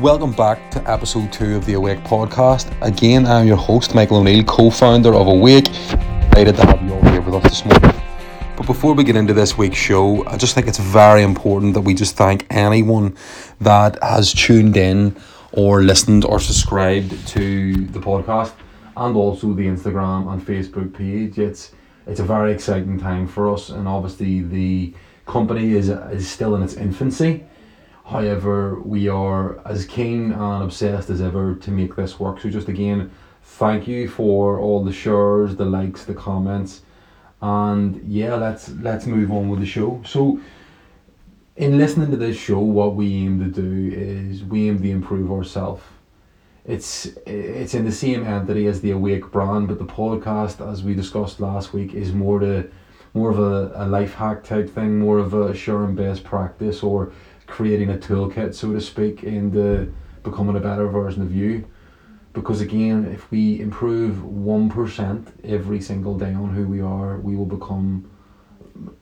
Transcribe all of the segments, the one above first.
Welcome back to episode two of the Awake podcast. Again, I'm your host, Michael O'Neill, co founder of Awake. Delighted to have you all here with us this morning. But before we get into this week's show, I just think it's very important that we just thank anyone that has tuned in or listened or subscribed to the podcast and also the Instagram and Facebook page. It's it's a very exciting time for us, and obviously the company is is still in its infancy. However, we are as keen and obsessed as ever to make this work. So just again, thank you for all the shares, the likes, the comments, and yeah, let's let's move on with the show. So in listening to this show, what we aim to do is we aim to improve ourselves. It's it's in the same entity as the Awake brand, but the podcast, as we discussed last week, is more to more of a, a life hack type thing, more of a sharing best practice or creating a toolkit, so to speak, into becoming a better version of you. Because again, if we improve 1% every single day on who we are, we will become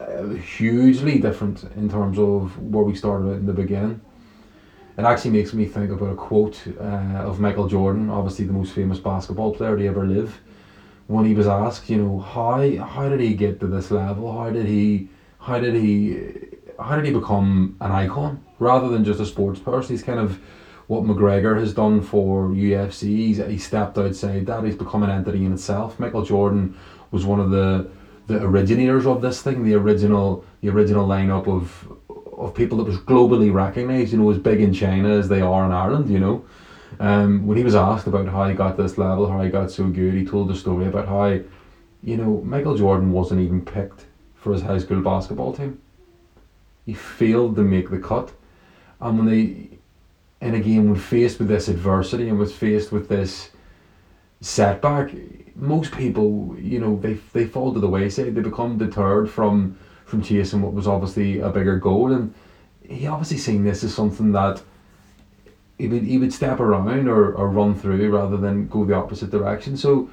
uh, hugely different in terms of where we started in the beginning. It actually makes me think about a quote uh, of Michael Jordan, obviously the most famous basketball player to ever live, when he was asked, you know, how how did he get to this level? How did he how did he how did he become an icon rather than just a sports person? He's kind of what McGregor has done for UFC. He's, he stepped outside that. He's become an entity in itself. Michael Jordan was one of the the originators of this thing, the original the original lineup of of people that was globally recognized. You know, as big in China as they are in Ireland. You know, um, when he was asked about how he got this level, how he got so good, he told the story about how, you know, Michael Jordan wasn't even picked for his high school basketball team he failed to make the cut. And when they, and again, when faced with this adversity and was faced with this setback, most people, you know, they they fall to the wayside. They become deterred from from chasing what was obviously a bigger goal. And he obviously seen this as something that he would he would step around or, or run through rather than go the opposite direction. So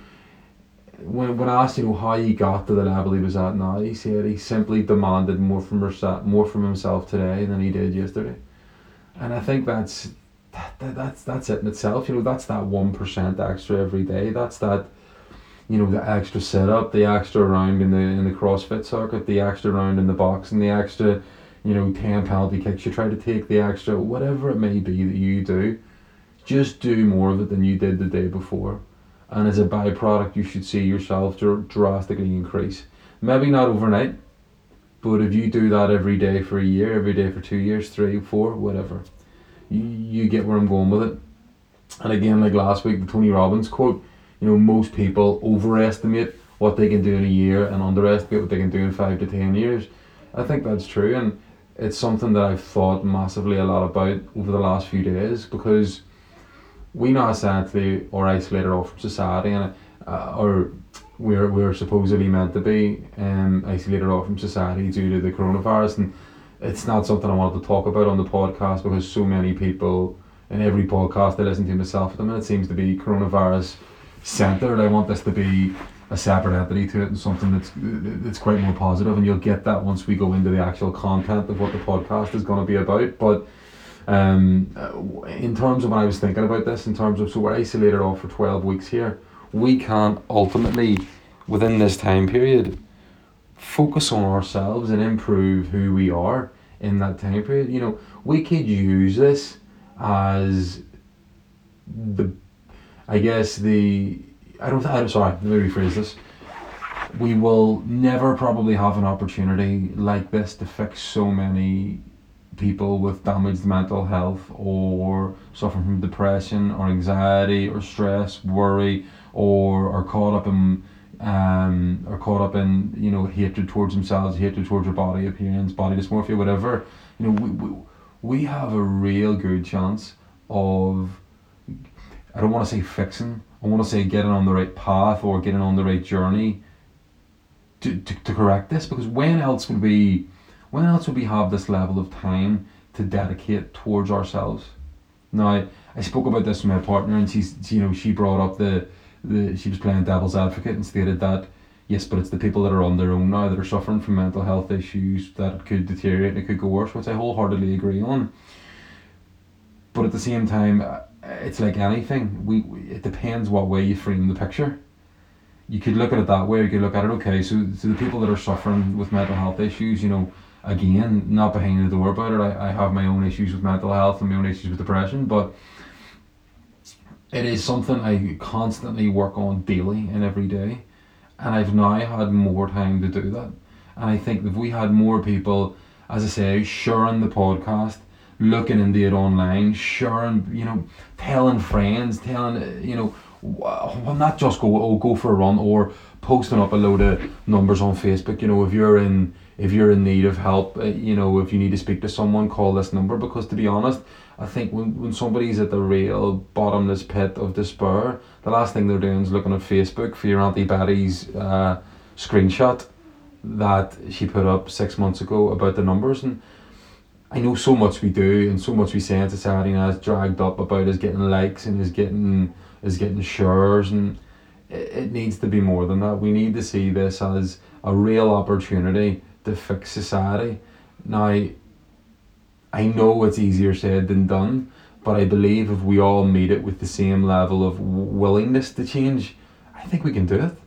when, when asked, you how he got to the level he was at now, he said he simply demanded more from herself, more from himself today than he did yesterday, and I think that's that, that that's that's it in itself. You know, that's that one percent extra every day. That's that, you know, the extra setup, the extra round in the in the CrossFit circuit, the extra round in the box, and the extra, you know, ten penalty kicks you try to take, the extra whatever it may be that you do, just do more of it than you did the day before and as a byproduct, you should see yourself dr- drastically increase. Maybe not overnight, but if you do that every day for a year, every day for two years, three, four, whatever, you, you get where I'm going with it. And again, like last week, the Tony Robbins quote, you know, most people overestimate what they can do in a year and underestimate what they can do in five to ten years. I think that's true, and it's something that I've thought massively a lot about over the last few days because we now essentially are isolated off from society and uh, or we're, we're supposedly meant to be um, isolated off from society due to the coronavirus. And it's not something I wanted to talk about on the podcast because so many people in every podcast I listen to myself at the minute seems to be coronavirus centered. I want this to be a separate entity to it and something that's that's quite more positive. And you'll get that once we go into the actual content of what the podcast is going to be about. But um, in terms of when I was thinking about this, in terms of so we're isolated off for 12 weeks here, we can ultimately, within this time period, focus on ourselves and improve who we are in that time period. You know, we could use this as the, I guess the, I don't, I'm sorry, let me rephrase this. We will never probably have an opportunity like this to fix so many people with damaged mental health or suffering from depression or anxiety or stress, worry, or are caught up in um, are caught up in you know hatred towards themselves, hatred towards their body appearance, body dysmorphia, whatever. You know, we, we, we have a real good chance of I don't want to say fixing. I want to say getting on the right path or getting on the right journey to, to, to correct this because when else would we when else would we have this level of time to dedicate towards ourselves? Now, I spoke about this with my partner, and she's, you know, she brought up the, the she was playing devil's advocate and stated that yes, but it's the people that are on their own now that are suffering from mental health issues that could deteriorate and it could go worse, which I wholeheartedly agree on. But at the same time, uh, it's like anything. We, we it depends what way you frame the picture. You could look at it that way. You could look at it. Okay, so so the people that are suffering with mental health issues, you know, again, not behind the door about it. I, I have my own issues with mental health and my own issues with depression, but it is something I constantly work on daily and every day. And I've now had more time to do that. And I think if we had more people, as I say, sharing the podcast, looking into it online, sharing, you know, telling friends, telling, you know, well, not just go, oh, go for a run or posting up a load of numbers on Facebook. You know, if you're in if you're in need of help, uh, you know, if you need to speak to someone, call this number. Because to be honest, I think when, when somebody's at the real bottomless pit of despair, the last thing they're doing is looking at Facebook for your Auntie Betty's uh, screenshot that she put up six months ago about the numbers. And I know so much we do and so much we say in society now is dragged up about is getting likes and is getting is getting shares and it, it needs to be more than that. We need to see this as a real opportunity to fix society. Now, I know it's easier said than done, but I believe if we all meet it with the same level of willingness to change, I think we can do it.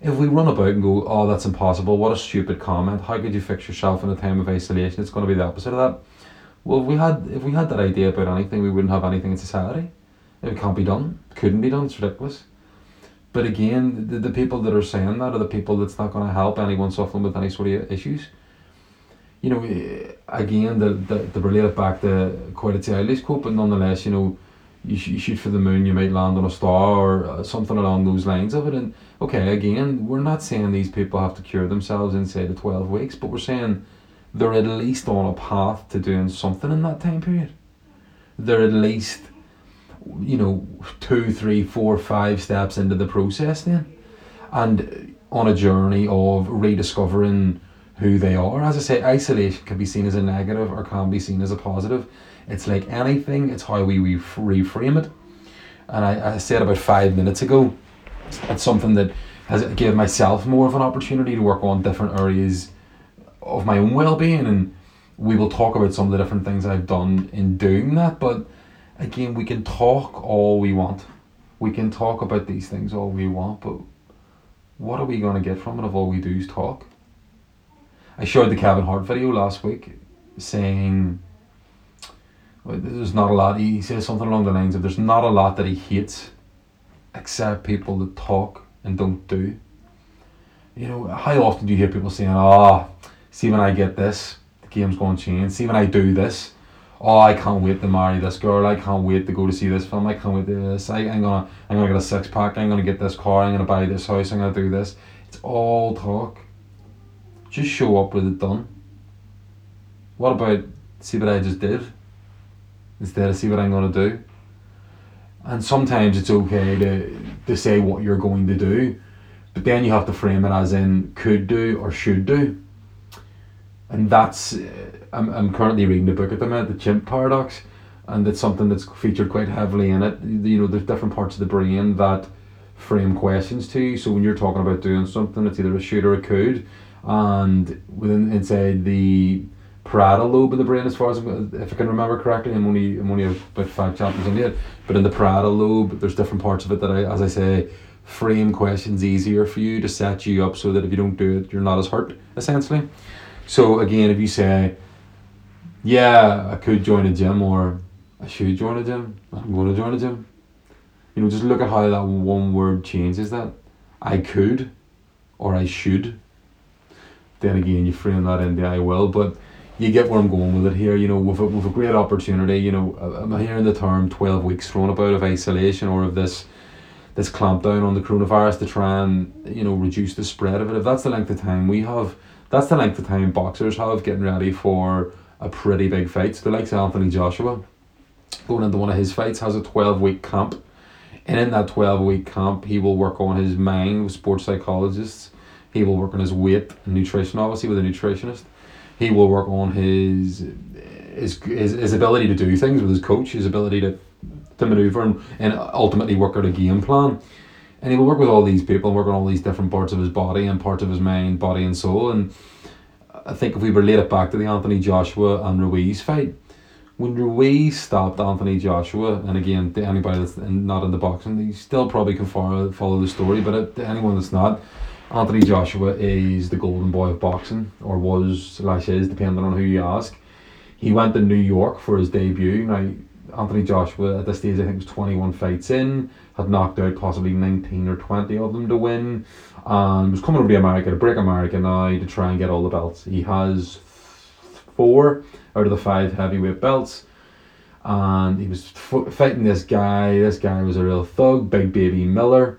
If we run about and go, oh, that's impossible, what a stupid comment, how could you fix yourself in a time of isolation? It's going to be the opposite of that. Well, if we had if we had that idea about anything, we wouldn't have anything in society. It can't be done, couldn't be done, it's ridiculous. But again, the, the people that are saying that are the people that's not going to help anyone suffering with any sort of issues. You know, eh, again, the, the, the relate it back to quite a childish quote, but nonetheless, you know, you, sh- you shoot for the moon, you might land on a star or uh, something along those lines of it. And okay, again, we're not saying these people have to cure themselves inside of 12 weeks, but we're saying they're at least on a path to doing something in that time period. They're at least you know, two, three, four, five steps into the process then. And on a journey of rediscovering who they are. As I say, isolation can be seen as a negative or can be seen as a positive. It's like anything, it's how we reframe it. And I, I said about five minutes ago, it's something that has given myself more of an opportunity to work on different areas of my own well being. And we will talk about some of the different things I've done in doing that. But again, we can talk all we want. We can talk about these things all we want, but what are we going to get from it if all we do is talk? I showed the Kevin Hart video last week saying well, there's not a lot. He says something along the lines of there's not a lot that he hates except people that talk and don't do. You know, how often do you hear people saying, oh, see when I get this, the game's going to change. See when I do this, oh, I can't wait to marry this girl. I can't wait to go to see this film. I can't wait to this. I, I'm gonna, I'm gonna get a six pack. I'm gonna get this car. I'm gonna buy this house. I'm gonna do this. It's all talk. Just show up with it done. What about see what I just did? Instead of see what I'm gonna do. And sometimes it's okay to to say what you're going to do, but then you have to frame it as in could do or should do. And that's I'm, I'm currently reading the book at the minute, The Chimp Paradox, and it's something that's featured quite heavily in it. You know, there's different parts of the brain that frame questions to you. So when you're talking about doing something, it's either a should or a could, and within inside the parietal lobe of the brain, as far as if I can remember correctly, I'm only I'm only about five chapters into it, but in the parietal lobe, there's different parts of it that I, as I say, frame questions easier for you to set you up so that if you don't do it, you're not as hurt essentially. So again, if you say yeah, I could join a gym or I should join a gym. I'm going to join a gym. You know, just look at how that one word changes that. I could or I should. Then again, you frame that into I will, but you get where I'm going with it here. You know, with a, with a great opportunity, you know, uh, I'm hearing the term 12 weeks thrown about of isolation or of this this clampdown on the coronavirus to try and, you know, reduce the spread of it. If that's the length of time we have, that's the length of time boxers have getting ready for a pretty big fight. So the likes of Anthony Joshua going into one of his fights has a 12 week camp. And in that 12 week camp, he will work on his mind with sports psychologists. He will work on his weight and nutrition, obviously, with a nutritionist. He will work on his his, his, his ability to do things with his coach, his ability to, to maneuver and, and ultimately work out a game plan. And he will work with all these people and work on all these different parts of his body and parts of his mind, body and soul. And I think if we relate it back to the Anthony Joshua and Ruiz fight, when Ruiz stopped Anthony Joshua, and again, to anybody that's not in the boxing, you still probably can follow, follow the story, but uh, to anyone that's not, Anthony Joshua is the golden boy of boxing, or was slash is, depending on who you ask. He went to New York for his debut. Now, Anthony Joshua at this stage, I think, was 21 fights in, had knocked out possibly 19 or 20 of them to win, and was coming over to America to break America now to try and get all the belts. He has four out of the five heavyweight belts. And he was f- fighting this guy. This guy was a real thug, Big Baby Miller.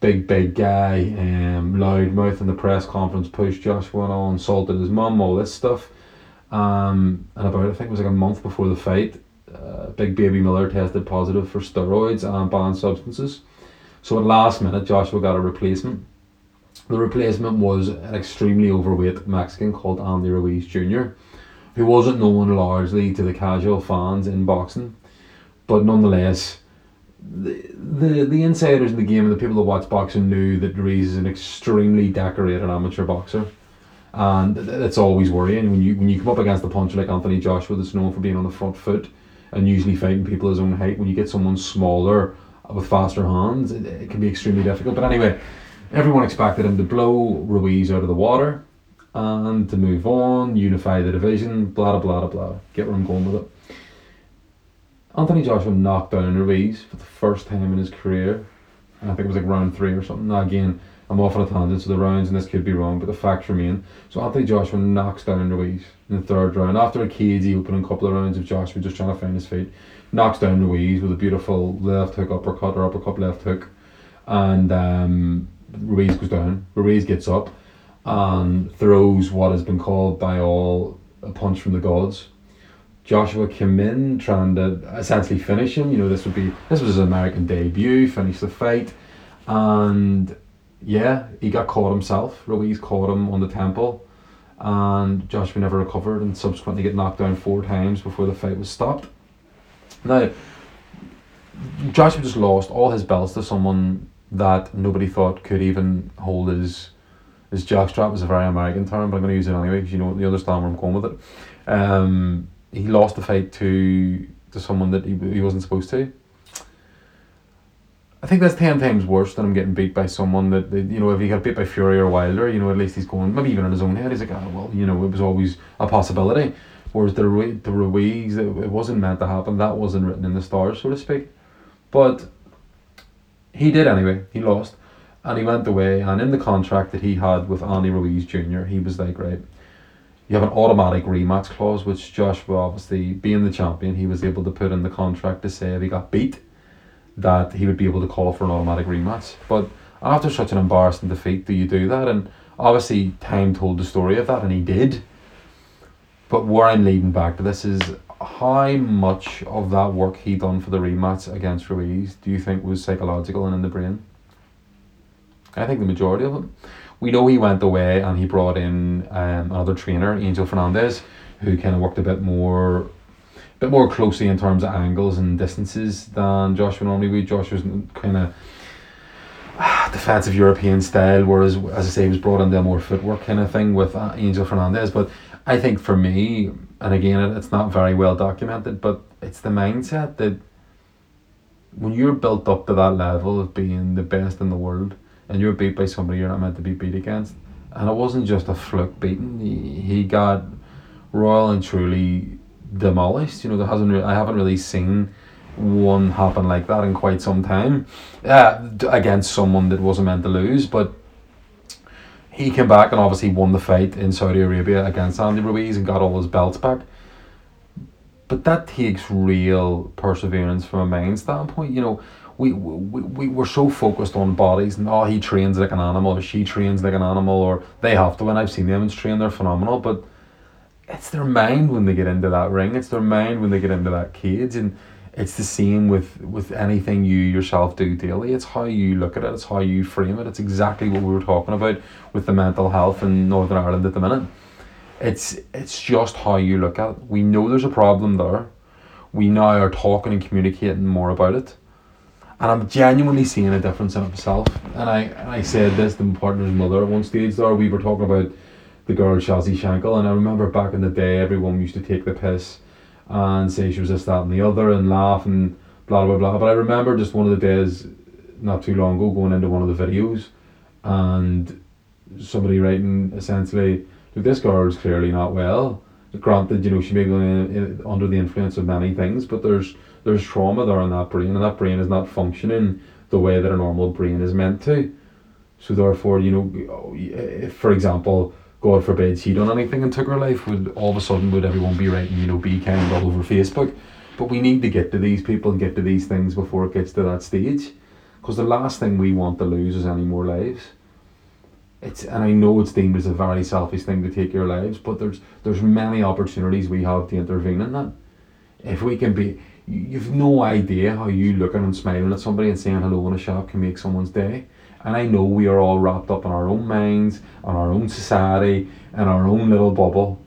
Big, big guy, um, loudmouth in the press conference, pushed Joshua on, insulted his mum, all this stuff. Um, and about, I think it was like a month before the fight, uh, Big Baby Miller tested positive for steroids and banned substances. So at last minute, Joshua got a replacement. The replacement was an extremely overweight Mexican called Andy Ruiz Jr who wasn't known largely to the casual fans in boxing, but nonetheless, the, the the insiders in the game and the people that watch boxing knew that Ruiz is an extremely decorated amateur boxer, and it's always worrying when you when you come up against a puncher like Anthony Joshua that's known for being on the front foot and usually fighting people his own height. When you get someone smaller uh, with faster hands, it, it can be extremely difficult. But anyway, everyone expected him to blow Ruiz out of the water and to move on, unify the division, blah blah blah blah. Get where I'm going with it. Anthony Joshua knocked down Ruiz for the first time in his career. I think it was like round three or something. Now again, I'm off on a tangent, so the rounds and this could be wrong, but the facts remain. So Anthony Joshua knocks down Ruiz in the third round after a cagey opening couple of rounds of Joshua just trying to find his feet. Knocks down Ruiz with a beautiful left hook uppercut or uppercut left hook, and um, Ruiz goes down. Ruiz gets up and throws what has been called by all a punch from the gods. Joshua came in trying to essentially finish him. You know, this would be this was his American debut, finish the fight, and yeah, he got caught himself. Ruiz caught him on the temple, and Joshua never recovered and subsequently get knocked down four times before the fight was stopped. Now, Joshua just lost all his belts to someone that nobody thought could even hold his his jockstrap is a very American term, but I'm going to use it anyway because you know you understand where I'm going with it. Um, he lost the fight to to someone that he, he wasn't supposed to. I think that's ten times worse than him getting beat by someone that, you know if he got beat by Fury or Wilder, you know at least he's going maybe even in his own head he's like oh well you know it was always a possibility. Whereas the the Ruiz it, it wasn't meant to happen. That wasn't written in the stars so to speak, but he did anyway. He lost and he went away. And in the contract that he had with Andy Ruiz Jr., he was like, right, you have an automatic rematch clause, which Joshua, obviously being the champion, he was able to put in the contract to say if he got beat, that he would be able to call for an automatic rematch. But after such an embarrassing defeat, do you do that? And obviously, time told the story of that, and he did. But where I'm leading back to this is how much of that work he done for the rematch against Ruiz do you think was psychological and in the brain? I think the majority of them. We know he went away and he brought in um, another trainer, Angel Fernandez, who kind of worked a bit more, bit more closely in terms of angles and distances than Joshua normally would. Joshua's kind of defensive European style, whereas as I say, he was brought into a more footwork kind of thing with uh, Angel Fernandez. But I think for me, and again, it's not very well documented, but it's the mindset that when you're built up to that level of being the best in the world and you're beat by somebody you're not meant to be beat against. And it wasn't just a fluke beating. He, he got royal and truly demolished. You know, there hasn't re- I haven't really seen one happen like that in quite some time uh, against someone that wasn't meant to lose. But he came back and obviously won the fight in Saudi Arabia against Andy Ruiz and got all his belts back. But that takes real perseverance from a mind standpoint. You know, we, we, we we're so focused on bodies and oh he trains like an animal or she trains like an animal or they have to and I've seen them train they're phenomenal but it's their mind when they get into that ring. It's their mind when they get into that cage. And it's the same with with anything you yourself do daily. It's how you look at it. It's how you frame it. It's exactly what we were talking about with the mental health in Northern Ireland at the minute. It's it's just how you look at it. We know there's a problem there. We now are talking and communicating more about it. And I'm genuinely seeing a difference in myself. And I and I said this to my partner's mother at one stage there. We were talking about the girl Shazzy Shankle, and I remember back in the day, everyone used to take the piss and say she was this, that, and the other, and laugh and blah blah blah. But I remember just one of the days, not too long ago, going into one of the videos, and somebody writing essentially, look, this girl's clearly not well. Granted, you know she may be under the influence of many things, but there's there's trauma there in that brain, and that brain is not functioning the way that a normal brain is meant to. So therefore, you know, for example, God forbid she done anything and took her life, would all of a sudden would everyone be writing, you know, be kind all over Facebook? But we need to get to these people and get to these things before it gets to that stage, because the last thing we want to lose is any more lives. It's and I know it's deemed as a very selfish thing to take your lives, but there's there's many opportunities we have to intervene in that. If we can be, you've no idea how you looking and smiling at somebody and saying hello in a shop can make someone's day. And I know we are all wrapped up in our own minds, on our own society, and our own little bubble.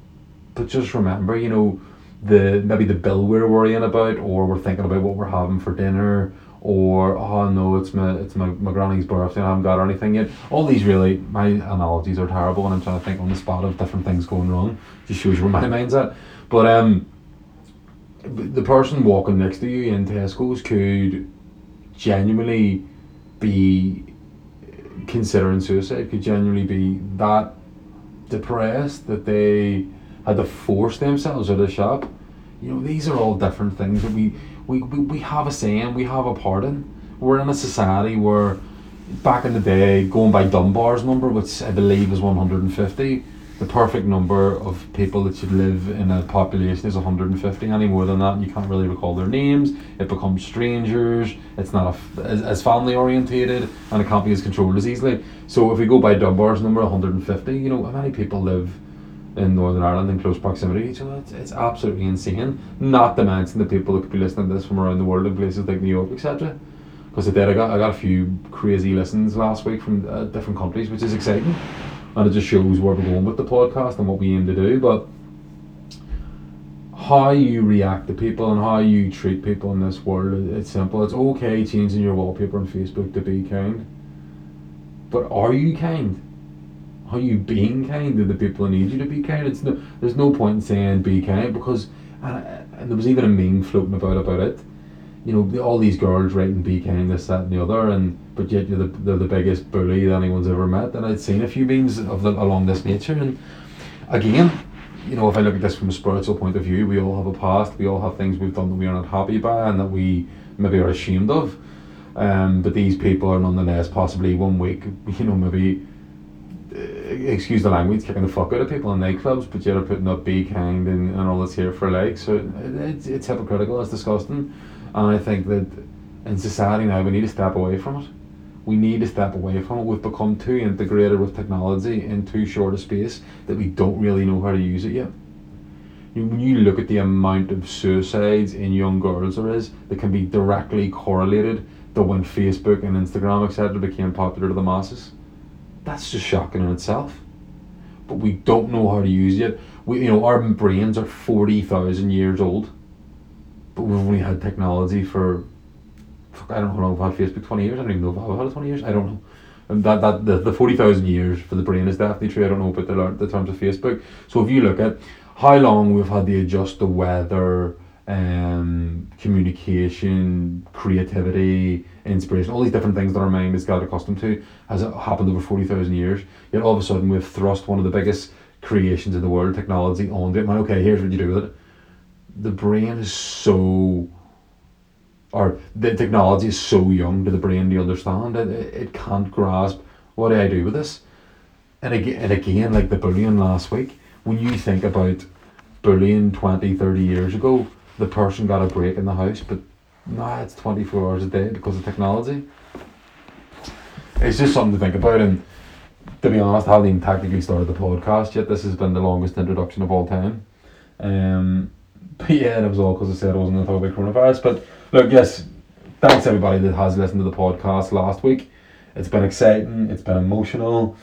But just remember, you know, the maybe the bill we're worrying about, or we're thinking about what we're having for dinner, or oh no, it's my it's my, my granny's birthday, I haven't got anything yet. All these really my analogies are terrible, and I'm trying to think on the spot of different things going wrong. Just shows where my mind's at. But um, the person walking next to you in Tesco's could genuinely be considering suicide could genuinely be that depressed that they had to force themselves out of the shop. You know, these are all different things that we, we, we, we have a saying, we have a pardon. We're in a society where back in the day, going by Dunbar's number, which I believe is 150, the perfect number of people that should live in a population is 150. Any more than that, you can't really recall their names. It becomes strangers. It's not as, as family orientated, and it can't be as controlled as easily. So if we go by Dunbar's number, 150, you know how many people live in Northern Ireland in close proximity to each other? It's, it's absolutely insane. Not to mention the people that could be listening to this from around the world in places like New York, etc. Because I did, I got I got a few crazy listens last week from uh, different countries, which is exciting and it just shows where we're going with the podcast and what we aim to do. But how you react to people and how you treat people in this world, it's simple. It's okay changing your wallpaper on Facebook to be kind, but are you kind? Are you being kind to the people who need you to be kind? It's no, there's no point in saying be kind because, and, and there was even a meme floating about about it you know, all these girls writing be kind, this, that, and the other, and but yet you're the, they're the biggest bully that anyone's ever met. And I'd seen a few memes of the, along this nature, and again, you know, if I look at this from a spiritual point of view, we all have a past, we all have things we've done that we are not happy by, and that we maybe are ashamed of. Um, but these people are nonetheless possibly one week, you know, maybe uh, excuse the language, kicking the fuck out of people in nightclubs, but yet are putting up be kind and, and all this here for likes. So it, it's, it's hypocritical, it's disgusting. And I think that in society now we need to step away from it. We need to step away from it. We've become too integrated with technology in too short a space that we don't really know how to use it yet. When you look at the amount of suicides in young girls there is, that can be directly correlated to when Facebook and Instagram etc. became popular to the masses. That's just shocking in itself. But we don't know how to use it. We, you know, our brains are forty thousand years old but we've only had technology for I don't know how long we've had Facebook. Twenty years. I don't even know if I've had it twenty years. I don't know. And that that the, the forty thousand years for the brain is definitely true. I don't know about the the terms of Facebook. So if you look at how long we've had to adjust the weather, um, communication, creativity, inspiration, all these different things that our mind has got accustomed to, has happened over forty thousand years. Yet all of a sudden we've thrust one of the biggest creations in the world, technology, onto it. Man, okay, here's what you do with it the brain is so or the technology is so young to the brain to understand it, it, can't grasp what do I do with this? And again and again like the bullying last week when you think about bullying 20 30 years ago the person got a break in the house but now it's 24 hours a day because of technology. It's just something to think about and to be honest I haven't even technically started the podcast yet. This has been the longest introduction of all time. Um but yeah, it was all because I said I wasn't going to talk about coronavirus. But look, yes, thanks everybody that has listened to the podcast last week. It's been exciting, it's been emotional,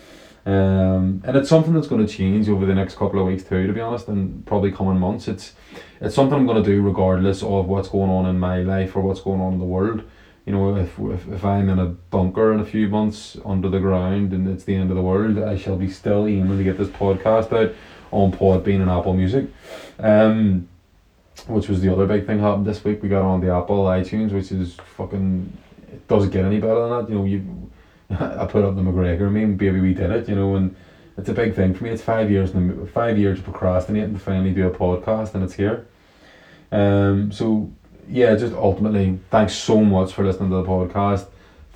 um, and it's something that's going to change over the next couple of weeks too. To be honest, and probably coming months. It's it's something I'm going to do regardless of what's going on in my life or what's going on in the world. You know, if, if, if I'm in a bunker in a few months under the ground and it's the end of the world, I shall be still aiming to get this podcast out on Podbean and Apple Music. Um, which was the other big thing happened this week. We got on the Apple iTunes, which is fucking. It doesn't get any better than that. You know, you. I put up the McGregor meme, baby, we did it. You know, and it's a big thing for me. It's five years, five years procrastinating to finally do a podcast, and it's here. Um. So yeah, just ultimately, thanks so much for listening to the podcast.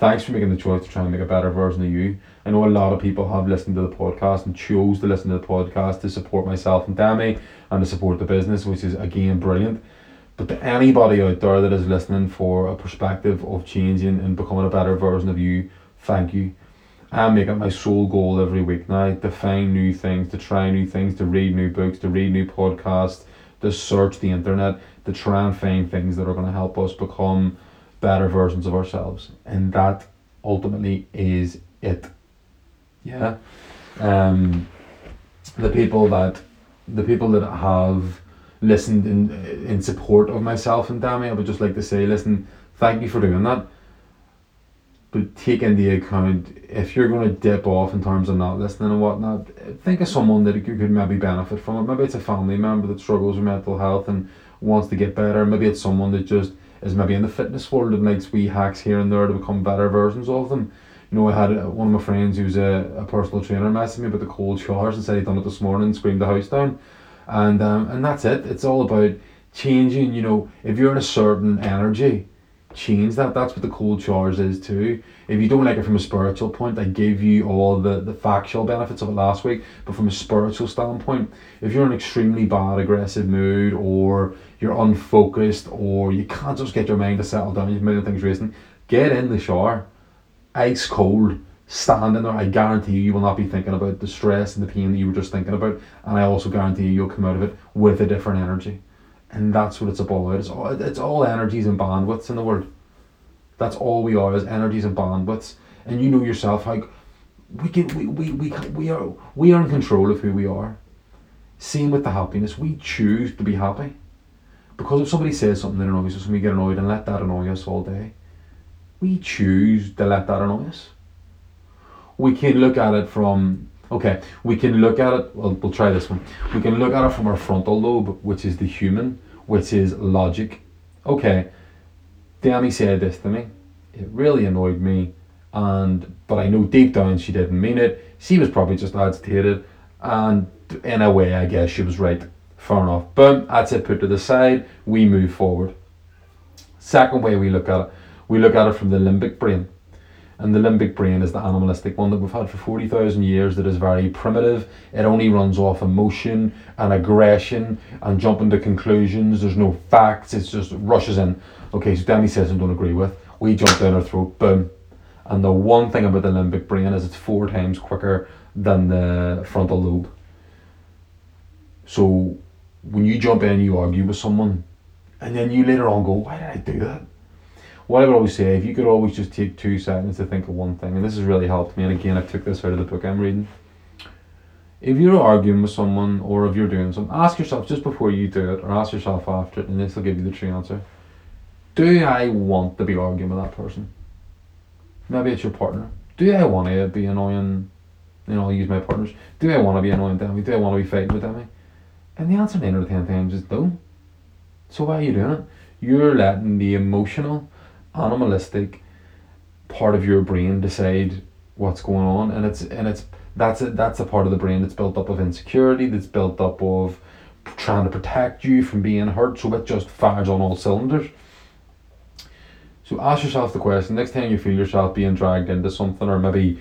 Thanks for making the choice to try and make a better version of you. I know a lot of people have listened to the podcast and chose to listen to the podcast to support myself and Dami and to support the business, which is again brilliant. But to anybody out there that is listening for a perspective of changing and becoming a better version of you, thank you. I make it my sole goal every week now to find new things, to try new things, to read new books, to read new podcasts, to search the internet, to try and find things that are going to help us become better versions of ourselves. And that ultimately is it. Yeah. Um, the people that the people that have listened in in support of myself and Dami, I would just like to say, listen, thank you for doing that. But take into account if you're going to dip off in terms of not listening and whatnot, think of someone that could maybe benefit from it. Maybe it's a family member that struggles with mental health and wants to get better. Maybe it's someone that just is maybe in the fitness world and likes wee hacks here and there to become better versions of them. You know, I had uh, one of my friends who's a, a personal trainer message me about the cold showers and said he'd done it this morning and screamed the house down. And um, and that's it. It's all about changing, you know, if you're in a certain energy, change that. That's what the cold showers is too. If you don't like it from a spiritual point, I gave you all the, the factual benefits of it last week. But from a spiritual standpoint, if you're in an extremely bad, aggressive mood, or you're unfocused, or you can't just get your mind to settle down, you've a million things racing, get in the shower ice cold, stand in there, I guarantee you, you will not be thinking about the stress and the pain that you were just thinking about. And I also guarantee you, you'll come out of it with a different energy. And that's what it's about. It's all, it's all energies and bandwidths in the world. That's all we are, is energies and bandwidths. And you know yourself like we can we, we, we, we are we are in control of who we are. Same with the happiness. We choose to be happy. Because if somebody says something that annoys us and we get annoyed and let that annoy us all day, we choose to let that annoy us. We can look at it from, okay, we can look at it, well, we'll try this one. We can look at it from our frontal lobe, which is the human, which is logic. Okay, Dami said this to me. It really annoyed me, and but I know deep down she didn't mean it. She was probably just agitated, and in a way, I guess she was right. Fair enough. Boom, that's it put to the side. We move forward. Second way we look at it we look at it from the limbic brain. And the limbic brain is the animalistic one that we've had for 40,000 years that is very primitive. It only runs off emotion and aggression and jumping to conclusions. There's no facts, it just rushes in. Okay, so Demi says I don't agree with. We jump down our throat, boom. And the one thing about the limbic brain is it's four times quicker than the frontal lobe. So when you jump in, you argue with someone, and then you later on go, Why did I do that? what I would always say, if you could always just take two seconds to think of one thing, and this has really helped me, and again, I took this out of the book I'm reading. If you're arguing with someone or if you're doing something, ask yourself just before you do it, or ask yourself after it, and this will give you the true answer. Do I want to be arguing with that person? Maybe it's your partner. Do I want to be annoying? You know, I'll use my partners. Do I want to be annoying them? Do I want to be fighting with them? And the answer nine out of ten times is no. So why are you doing it? You're letting the emotional animalistic part of your brain decide what's going on and it's and it's that's a, that's a part of the brain that's built up of insecurity that's built up of trying to protect you from being hurt so it just fires on all cylinders so ask yourself the question next time you feel yourself being dragged into something or maybe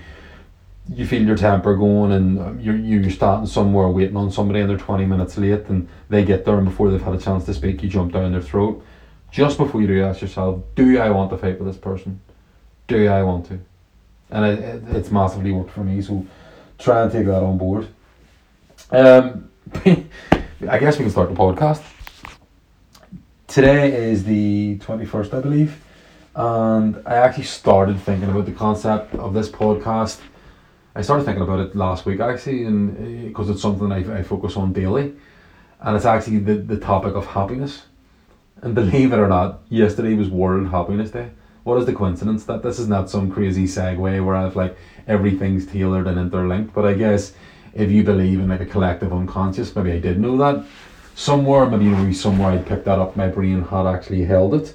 you feel your temper going and you're, you're starting somewhere waiting on somebody and they're 20 minutes late and they get there and before they've had a chance to speak you jump down their throat just before you do, ask yourself, do I want to fight with this person? Do I want to? And it, it, it's massively worked for me, so try and take that on board. Um, I guess we can start the podcast. Today is the 21st, I believe, and I actually started thinking about the concept of this podcast. I started thinking about it last week actually, and because uh, it's something I, I focus on daily, and it's actually the, the topic of happiness and believe it or not, yesterday was World Happiness Day. What is the coincidence that this is not some crazy segue where I've like everything's tailored and interlinked? But I guess if you believe in like a collective unconscious, maybe I did know that. somewhere, maybe maybe somewhere I picked that up, my brain had actually held it.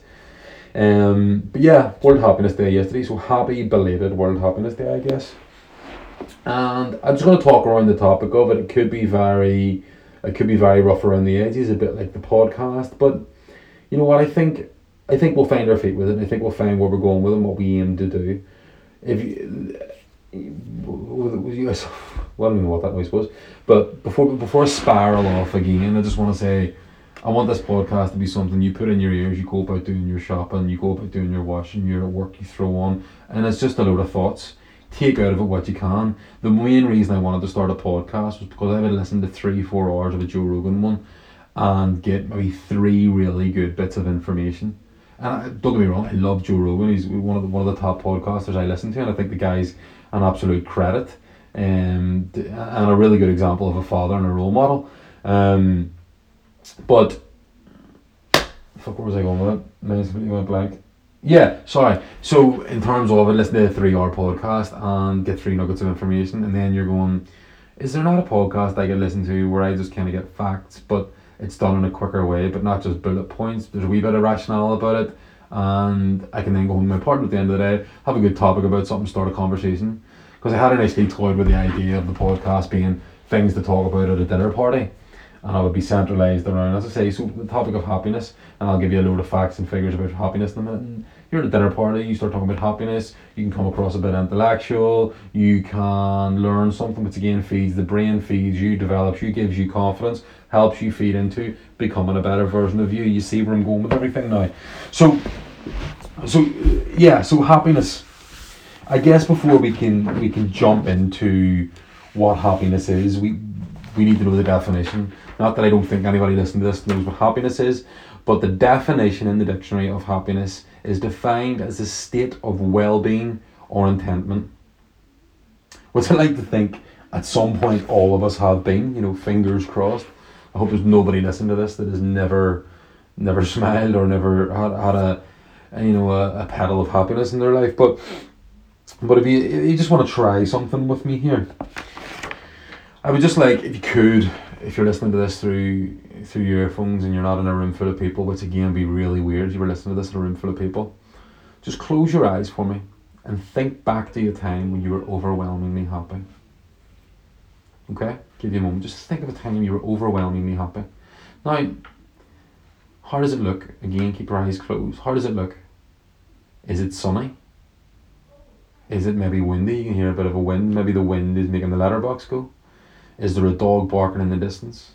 Um, but yeah, World Happiness Day yesterday, so happy belated World Happiness Day, I guess. And I'm just going to talk around the topic of it. It could be very, it could be very rough around the edges, a bit like the podcast. But you know what? I think, I think we'll find our feet with it. I think we'll find where we're going with it and what we aim to do. If you, well, I don't know what that noise was, but before before I spiral off again, I just want to say I want this podcast to be something you put in your ears, you go about doing your shopping, you go about doing your washing, you're at work, you throw on, and it's just a load of thoughts. Take out of it what you can. The main reason I wanted to start a podcast was because I would listen to three, four hours of a Joe Rogan one and get maybe three really good bits of information. And I, don't get me wrong, I love Joe Rogan. He's one of the one of the top podcasters I listen to, and I think the guy's an absolute credit um, and a really good example of a father and a role model. Um, but fuck, where was I going with it? You went blank. Yeah, sorry. So in terms of it, listen to a three-hour podcast and get three nuggets of information, and then you're going, is there not a podcast I can listen to where I just kind of get facts, but it's done in a quicker way, but not just bullet points. There's a wee bit of rationale about it, and I can then go home with my partner at the end of the day, have a good topic about something, start a conversation. Because I had initially toyed with the idea of the podcast being things to talk about at a dinner party and I would be centralised around, as I say, so the topic of happiness, and I'll give you a load of facts and figures about happiness in a minute. Mm. You're at a dinner party, you start talking about happiness, you can come across a bit intellectual, you can learn something which again feeds the brain, feeds you, develops you, gives you confidence, helps you feed into becoming a better version of you. You see where I'm going with everything now. So, so yeah, so happiness. I guess before we can we can jump into what happiness is, we we need to know the definition. Not that I don't think anybody listening to this knows what happiness is, but the definition in the dictionary of happiness is defined as a state of well being or contentment. Which I like to think at some point all of us have been, you know, fingers crossed. I hope there's nobody listening to this that has never never smiled or never had, had a, a you know a, a petal of happiness in their life. But but if you you just want to try something with me here, I would just like if you could if you're listening to this through through your earphones and you're not in a room full of people, which again be really weird, you were listening to this in a room full of people, just close your eyes for me and think back to a time when you were overwhelmingly happy. Okay? Give you a moment. Just think of a time you were overwhelmingly happy. Now, how does it look? Again, keep your eyes closed. How does it look? Is it sunny? Is it maybe windy? You can hear a bit of a wind. Maybe the wind is making the letterbox go. Is there a dog barking in the distance?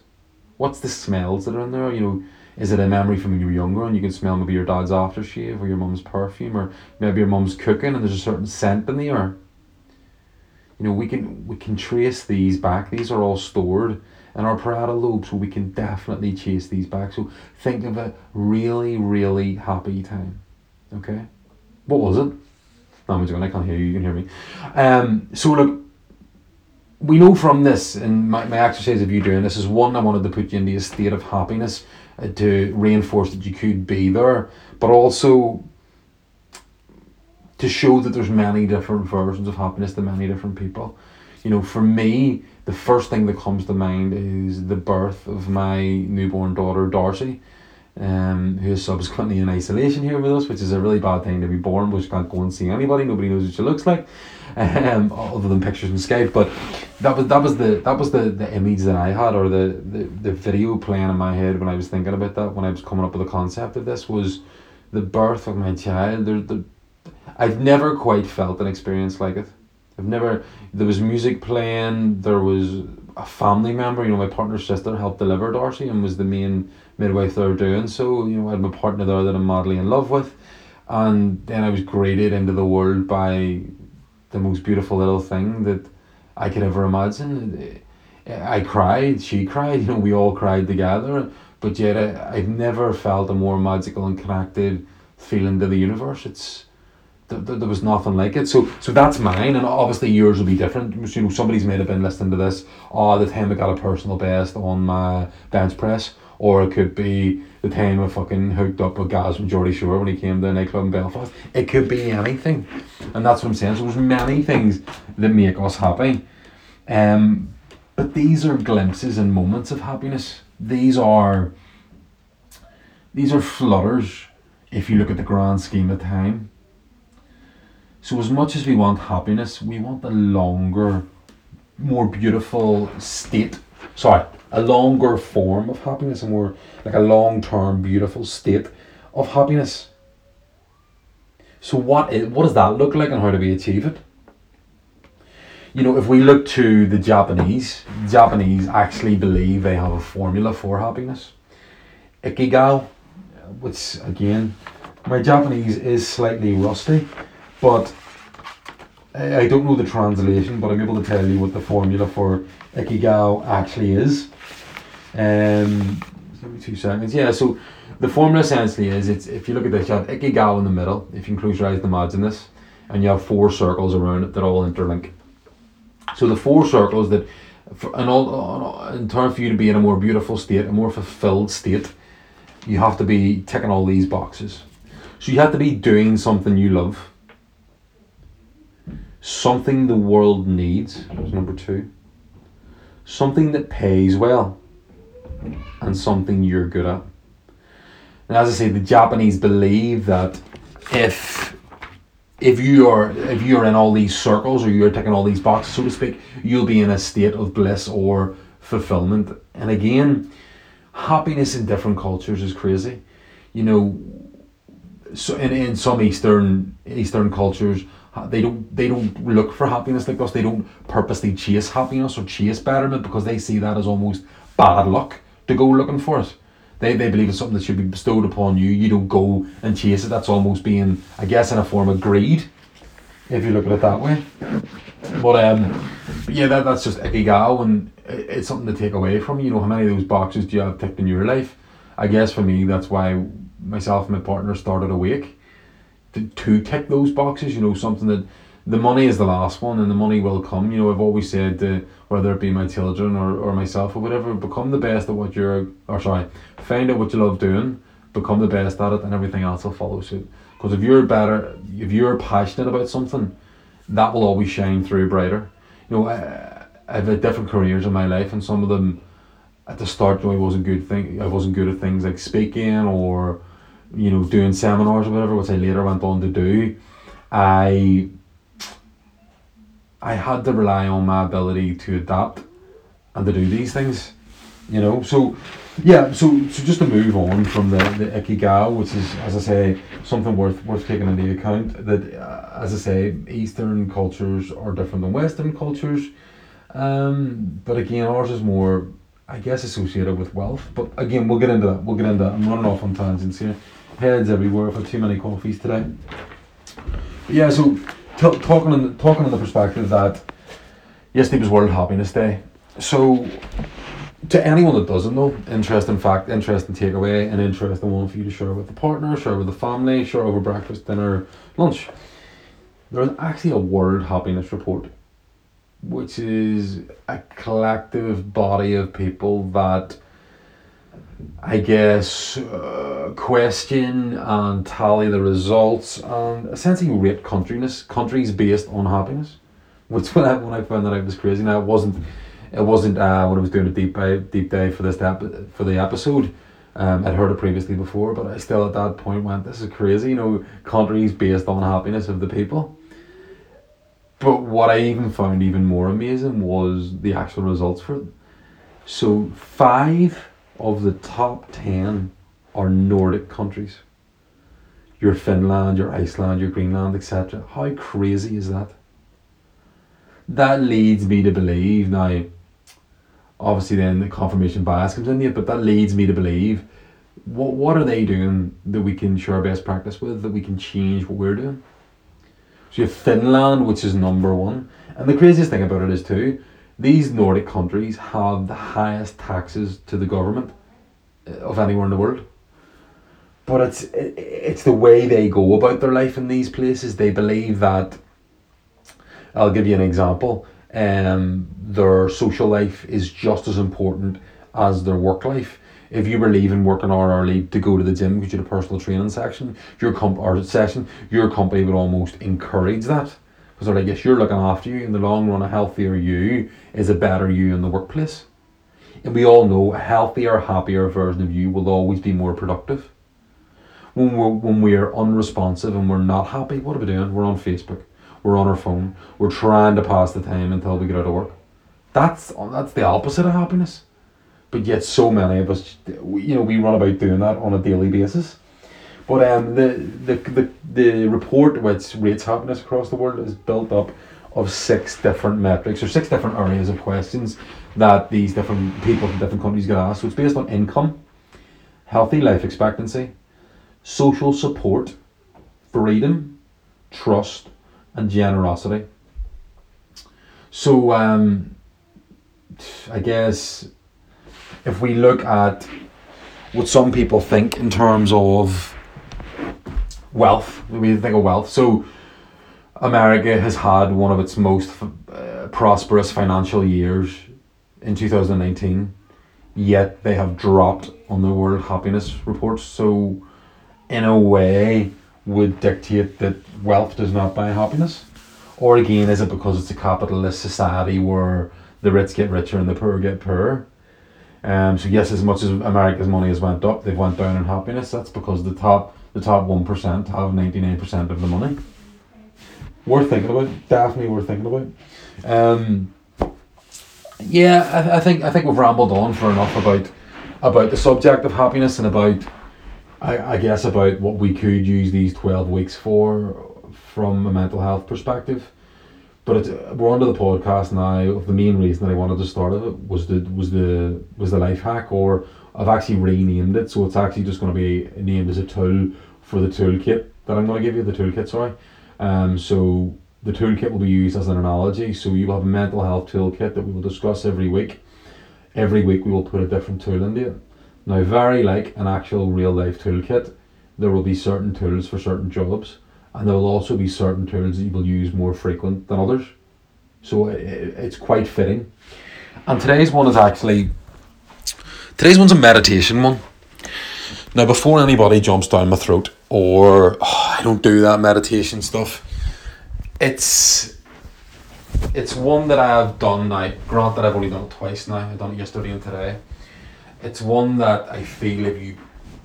What's the smells that are in there? You know, is it a memory from when you were younger and you can smell maybe your dad's aftershave or your mum's perfume or maybe your mum's cooking and there's a certain scent in the air? You know, we can we can trace these back. These are all stored in our parietal lobe, so we can definitely chase these back. So think of a really, really happy time. Okay? What was it? No, I'm joking, I can't hear you, you can hear me. Um so look we know from this, and my, my exercise of you doing this is one, I wanted to put you into a state of happiness uh, to reinforce that you could be there, but also to show that there's many different versions of happiness to many different people. You know, for me, the first thing that comes to mind is the birth of my newborn daughter, Darcy um, who is subsequently in isolation here with us, which is a really bad thing to be born, she can't go and see anybody. Nobody knows what she looks like, um, other than pictures and Skype. But that was that was the that was the, the image that I had, or the, the the video playing in my head when I was thinking about that, when I was coming up with the concept of this, was the birth of my child. There, the, I've never quite felt an experience like it. I've never. There was music playing. There was a family member. You know, my partner's sister helped deliver Darcy and was the main midwife there doing so. You know, I had my partner there that I'm madly in love with, and then I was greeted into the world by the most beautiful little thing that I could ever imagine. I cried, she cried, you know, we all cried together, but yet I, I've never felt a more magical and connected feeling to the universe. It's there, there was nothing like it. So so that's mine, and obviously yours will be different. You know, somebody's may have been listening to this. Oh, the time I got a personal best on my bench press, or it could be the time I fucking hooked up with Gaz from Geordie Shore when he came to the nightclub in Belfast. It could be anything, and that's what I'm saying. So there's many things that make us happy, um, but these are glimpses and moments of happiness. these are these are flutters if you look at the grand scheme of time. So as much as we want happiness, we want a longer, more beautiful state. Sorry, a longer form of happiness, a more like a long-term beautiful state of happiness. So what is what does that look like and how do we achieve it? You know, if we look to the Japanese, Japanese actually believe they have a formula for happiness. Ikigai, which again, my Japanese is slightly rusty, but I don't know the translation, but I'm able to tell you what the formula for Ikigai actually is. Um, give me two seconds. Yeah, so the formula essentially is it's if you look at this, you have Ikigai in the middle. If you can close your eyes and imagine this, and you have four circles around it that all interlink. So the four circles that, for, and all in turn for you to be in a more beautiful state, a more fulfilled state, you have to be ticking all these boxes. So you have to be doing something you love. Something the world needs number two. Something that pays well. And something you're good at. And as I say, the Japanese believe that if if you are if you're in all these circles or you're ticking all these boxes, so to speak, you'll be in a state of bliss or fulfillment. And again, happiness in different cultures is crazy. You know, so in, in some Eastern Eastern cultures, they don't they don't look for happiness like us. They don't purposely chase happiness or chase betterment because they see that as almost bad luck to go looking for it. They, they believe it's something that should be bestowed upon you. You don't go and chase it. That's almost being, I guess, in a form of greed, if you look at it that way. But um, yeah, that, that's just ikigai, and it's something to take away from you. know, how many of those boxes do you have ticked in your life? I guess for me, that's why myself and my partner started Awake to, to tick those boxes. You know, something that the money is the last one, and the money will come. You know, I've always said, uh, whether it be my children or, or myself or whatever, become the best at what you're, or sorry, find out what you love doing, become the best at it, and everything else will follow suit. Because if you're better, if you're passionate about something, that will always shine through brighter. You know, I, I've had different careers in my life, and some of them at the start, I wasn't good thing. I wasn't good at things like speaking or, you know, doing seminars or whatever, which I later went on to do. I I had to rely on my ability to adapt and to do these things, you know. So, yeah. So, so just to move on from the the ikigai, which is, as I say, something worth worth taking into account. That, uh, as I say, Eastern cultures are different than Western cultures. Um, but again, ours is more, I guess, associated with wealth. But again, we'll get into that. We'll get into that. I'm running off on tangents here. Heads everywhere. I've had too many coffees today. But yeah. So talking in talking in the perspective that yesterday was World Happiness Day. So to anyone that doesn't know, interesting fact, interesting takeaway, and interesting one for you to share with the partner, share with the family, share over breakfast, dinner, lunch. There's actually a World Happiness Report, which is a collective body of people that I guess, uh, question and tally the results and essentially rate countryness, countries based on happiness. Which when I, when I found that out was crazy. Now it wasn't it wasn't uh, when I was doing a deep dive, deep dive for this ep- for the episode. Um, I'd heard it previously before, but I still at that point went, "This is crazy." You know, countries based on happiness of the people. But what I even found even more amazing was the actual results for it. So five of the top 10 are Nordic countries. Your Finland, your Iceland, your Greenland, etc. How crazy is that? That leads me to believe now, obviously, then the confirmation bias comes in here, but that leads me to believe what, what are they doing that we can share best practice with, that we can change what we're doing? So you have Finland, which is number one. And the craziest thing about it is, too, these Nordic countries have the highest taxes to the government uh, of anywhere in the world. But it's it's the way they go about their life in these places. They believe that. I'll give you an example. Um, their social life is just as important as their work life. If you were leaving work an hour early to go to the gym because you had a personal training section, your comp or session, your company would almost encourage that because they're like, yes, you're looking after you in the long run. A healthier you is a better you in the workplace. And we all know a healthier, happier version of you will always be more productive. When we're when we're unresponsive and we're not happy, what are we doing? We're on Facebook. We're on our phone. We're trying to pass the time until we get out of work. That's that's the opposite of happiness. But yet, so many of us, you know, we run about doing that on a daily basis. But um, the, the the the report which rates happiness across the world is built up of six different metrics or six different areas of questions that these different people from different countries get asked. So it's based on income, healthy life expectancy, social support, freedom, trust, and generosity. So um, I guess if we look at what some people think in terms of wealth, we think of wealth. So America has had one of its most uh, prosperous financial years in 2019, yet they have dropped on the World Happiness Report. So, in a way, would dictate that wealth does not buy happiness? Or again, is it because it's a capitalist society where the rich get richer and the poor get poorer? Um, so yes, as much as America's money has went up, they've went down in happiness. That's because the top the top one percent have ninety nine percent of the money worth thinking about. Definitely worth thinking about. Um, yeah, I, I think I think we've rambled on for enough about about the subject of happiness and about I, I guess about what we could use these twelve weeks for from a mental health perspective. But it's, we're onto the podcast now. Of the main reason that I wanted to start it was the was the was the life hack, or I've actually renamed it, so it's actually just going to be named as a tool for the toolkit that I'm going to give you. The toolkit, sorry. Um, so the toolkit will be used as an analogy. So you will have a mental health toolkit that we will discuss every week. Every week we will put a different tool into it. Now, very like an actual real life toolkit, there will be certain tools for certain jobs, and there will also be certain tools that you will use more frequent than others. So it, it's quite fitting. And today's one is actually today's one's a meditation one. Now, before anybody jumps down my throat or oh, I don't do that meditation stuff, it's it's one that I've done now. Grant that I've only done it twice now. I've done it yesterday and today. It's one that I feel if you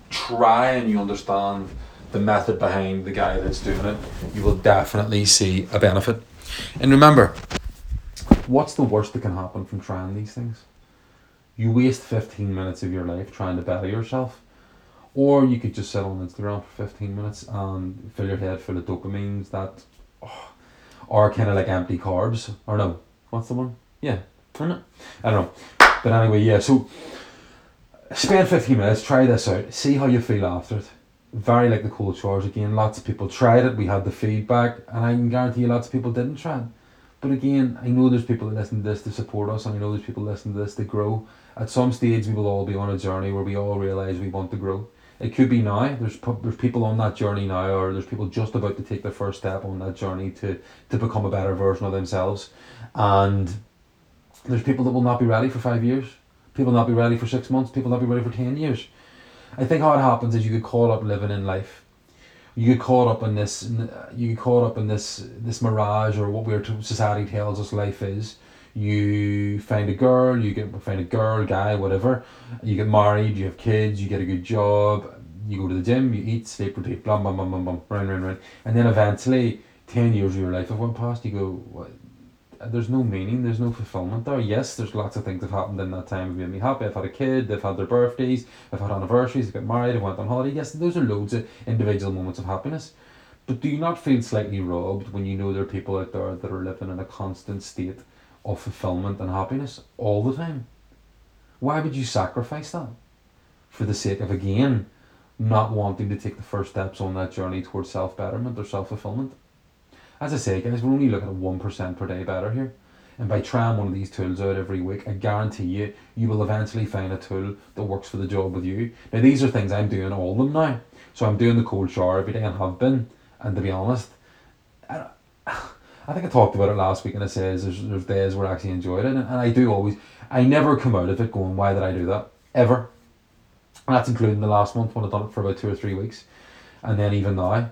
try and you understand the method behind the guy that's doing it, you will definitely see a benefit. And remember, what's the worst that can happen from trying these things? You waste 15 minutes of your life trying to better yourself or you could just sit on Instagram for 15 minutes and fill your head full of dopamines that oh, are kind of like empty carbs. Or no, what's the one? Yeah, I don't know. But anyway, yeah, so spend 15 minutes, try this out, see how you feel after it. Very like the cold showers again. Lots of people tried it, we had the feedback, and I can guarantee you lots of people didn't try it. But again, I know there's people that listen to this to support us, and I know there's people listening to this to grow. At some stage, we will all be on a journey where we all realize we want to grow. It could be now. There's there's people on that journey now, or there's people just about to take their first step on that journey to to become a better version of themselves, and there's people that will not be ready for five years. People not be ready for six months. People not be ready for ten years. I think how it happens is you get caught up living in life. You get caught up in this. You get caught up in this this mirage or what we're society tells us life is you find a girl, you get find a girl, guy, whatever. You get married, you have kids, you get a good job, you go to the gym, you eat, sleep, repeat, blah blah blah blah blah, round round round, and then eventually, ten years of your life have went past. You go, what? There's no meaning, there's no fulfillment there. Yes, there's lots of things that happened in that time that made me happy. I've had a kid, they've had their birthdays, I've had anniversaries, they got married, I went on holiday. Yes, those are loads of individual moments of happiness. But do you not feel slightly robbed when you know there are people out there that are living in a constant state of fulfillment and happiness all the time. Why would you sacrifice that? For the sake of, again, not wanting to take the first steps on that journey towards self betterment or self fulfillment. As I say, guys, we're only looking at 1% per day better here. And by trying one of these tools out every week, I guarantee you, you will eventually find a tool that works for the job with you. Now, these are things I'm doing all of them now. So I'm doing the cold shower every day and have been. And to be honest, I, I think I talked about it last week and it says there's, there's days where I actually enjoyed it and, and I do always I never come out of it going why did I do that? Ever. And that's including the last month when I've done it for about two or three weeks. And then even now.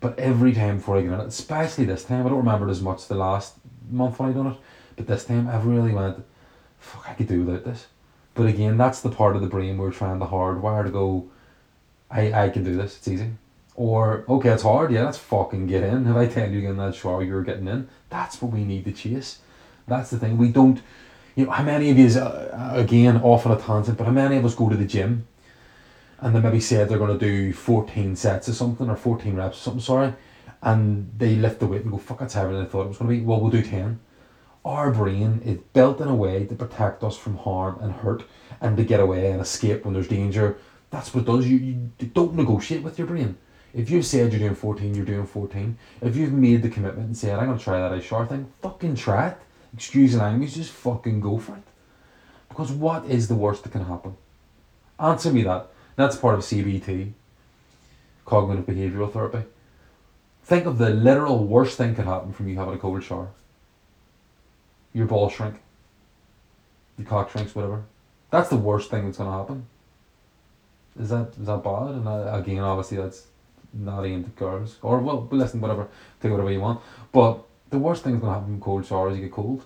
But every time before I get in it especially this time I don't remember it as much the last month when I done it but this time I've really went fuck I could do without this. But again, that's the part of the brain we're trying to hardwire to go, I, I can do this, it's easy. Or, okay, it's hard, yeah, let's fucking get in. If I tell you in that shower you're getting in, that's what we need to chase. That's the thing. We don't, you know, how many of you, uh, again, off on a tangent, but how many of us go to the gym and they maybe said they're going to do 14 sets or something, or 14 reps or something, sorry, and they lift the weight and go, fuck, that's heavier than I thought it was going to be. Well, we'll do 10 our brain is built in a way to protect us from harm and hurt and to get away and escape when there's danger. That's what it does. You, you don't negotiate with your brain. If you've said you're doing 14, you're doing 14. If you've made the commitment and said, I'm going to try that shower thing, fucking try it. Excuse the language, just fucking go for it. Because what is the worst that can happen? Answer me that. That's part of CBT, cognitive behavioural therapy. Think of the literal worst thing could happen from you having a cold shower your balls shrink, your cock shrinks, whatever. That's the worst thing that's gonna happen. Is that is that bad? And that, again, obviously that's not aimed at girls. Or well, listen, whatever, take whatever you want. But the worst thing that's gonna happen from cold showers, you get cold.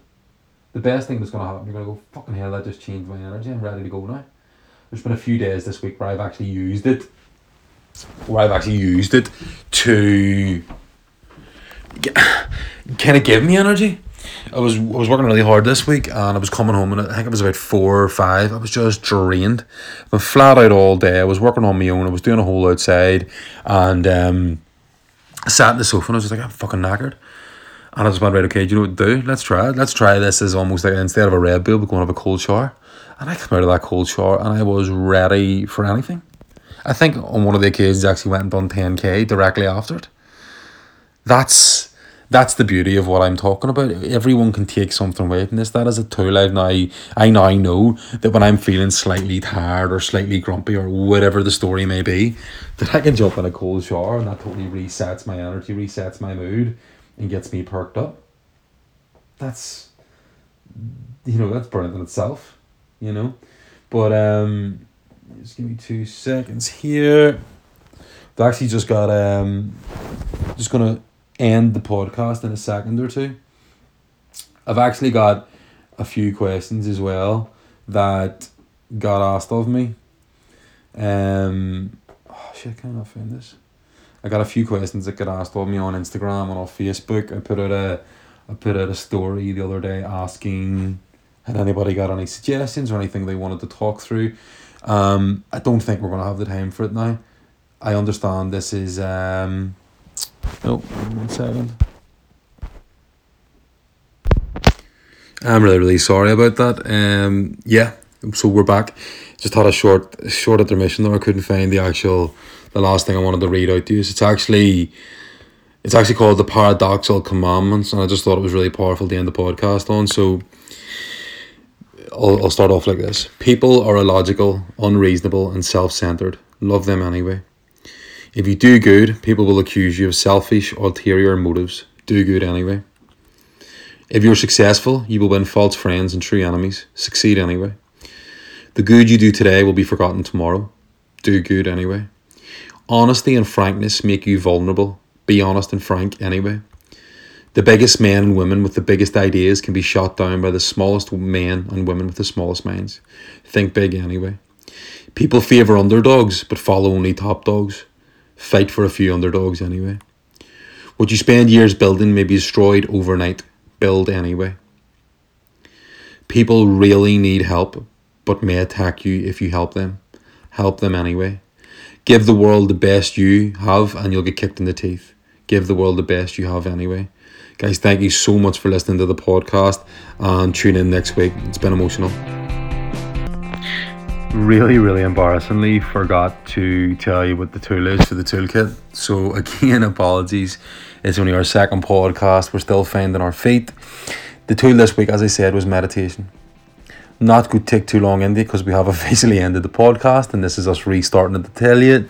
The best thing that's gonna happen, you're gonna go fucking hell. That just changed my energy. I'm ready to go now. There's been a few days this week where I've actually used it. Where I've actually used it to kind of give me energy. I was I was working really hard this week, and I was coming home, and I think it was about four or five. I was just drained. I've flat out all day. I was working on my own. I was doing a whole outside, and um, I sat in the sofa, and I was just like, I'm fucking knackered. And I just went, right, okay, do you know what to do? Let's try it. Let's try this as almost like instead of a Red Bull, we're going to have a cold shower. And I came out of that cold shower, and I was ready for anything. I think on one of the occasions, I actually went and done 10k directly after it. That's that's the beauty of what I'm talking about. Everyone can take something away from this. That is a tool. I now I now know that when I'm feeling slightly tired or slightly grumpy or whatever the story may be, that I can jump in a cold shower and that totally resets my energy, resets my mood, and gets me perked up. That's you know, that's brilliant in itself, you know. But um just give me two seconds here. I've actually just got um just gonna end the podcast in a second or two. I've actually got a few questions as well that got asked of me. Um, oh shit, I find this. I got a few questions that got asked of me on Instagram and on Facebook. I put out a, I put out a story the other day asking, had anybody got any suggestions or anything they wanted to talk through. Um, I don't think we're gonna have the time for it now. I understand this is um One second. I'm really, really sorry about that. Um, yeah, so we're back. Just had a short, short intermission though. I couldn't find the actual, the last thing I wanted to read out to you. It's actually, it's actually called the Paradoxal Commandments, and I just thought it was really powerful to end the podcast on. So, I'll, I'll start off like this. People are illogical, unreasonable, and self centered. Love them anyway. If you do good, people will accuse you of selfish, ulterior motives. Do good anyway. If you're successful, you will win false friends and true enemies. Succeed anyway. The good you do today will be forgotten tomorrow. Do good anyway. Honesty and frankness make you vulnerable. Be honest and frank anyway. The biggest men and women with the biggest ideas can be shot down by the smallest men and women with the smallest minds. Think big anyway. People favour underdogs but follow only top dogs. Fight for a few underdogs anyway. What you spend years building may be destroyed overnight. Build anyway. People really need help, but may attack you if you help them. Help them anyway. Give the world the best you have, and you'll get kicked in the teeth. Give the world the best you have anyway. Guys, thank you so much for listening to the podcast and tune in next week. It's been emotional really, really embarrassingly forgot to tell you what the tool is for the toolkit. So, again, apologies. It's only our second podcast. We're still finding our feet. The tool this week, as I said, was meditation. Not going to take too long it because we have officially ended the podcast and this is us restarting to tell you.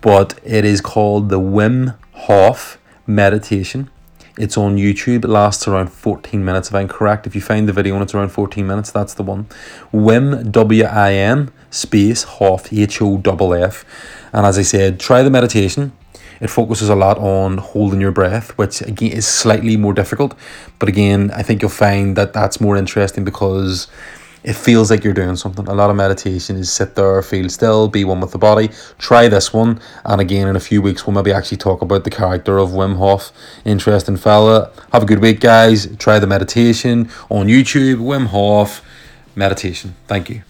But it is called the Wim Hof Meditation. It's on YouTube. It lasts around 14 minutes, if I'm correct. If you find the video and it's around 14 minutes, that's the one. Wim, W I M, space, Hof, H O F F. And as I said, try the meditation. It focuses a lot on holding your breath, which again is slightly more difficult. But again, I think you'll find that that's more interesting because it feels like you're doing something. A lot of meditation is sit there, feel still, be one with the body. Try this one, and again in a few weeks we'll maybe actually talk about the character of Wim Hof. Interesting fella. Have a good week, guys. Try the meditation on YouTube. Wim Hof meditation. Thank you.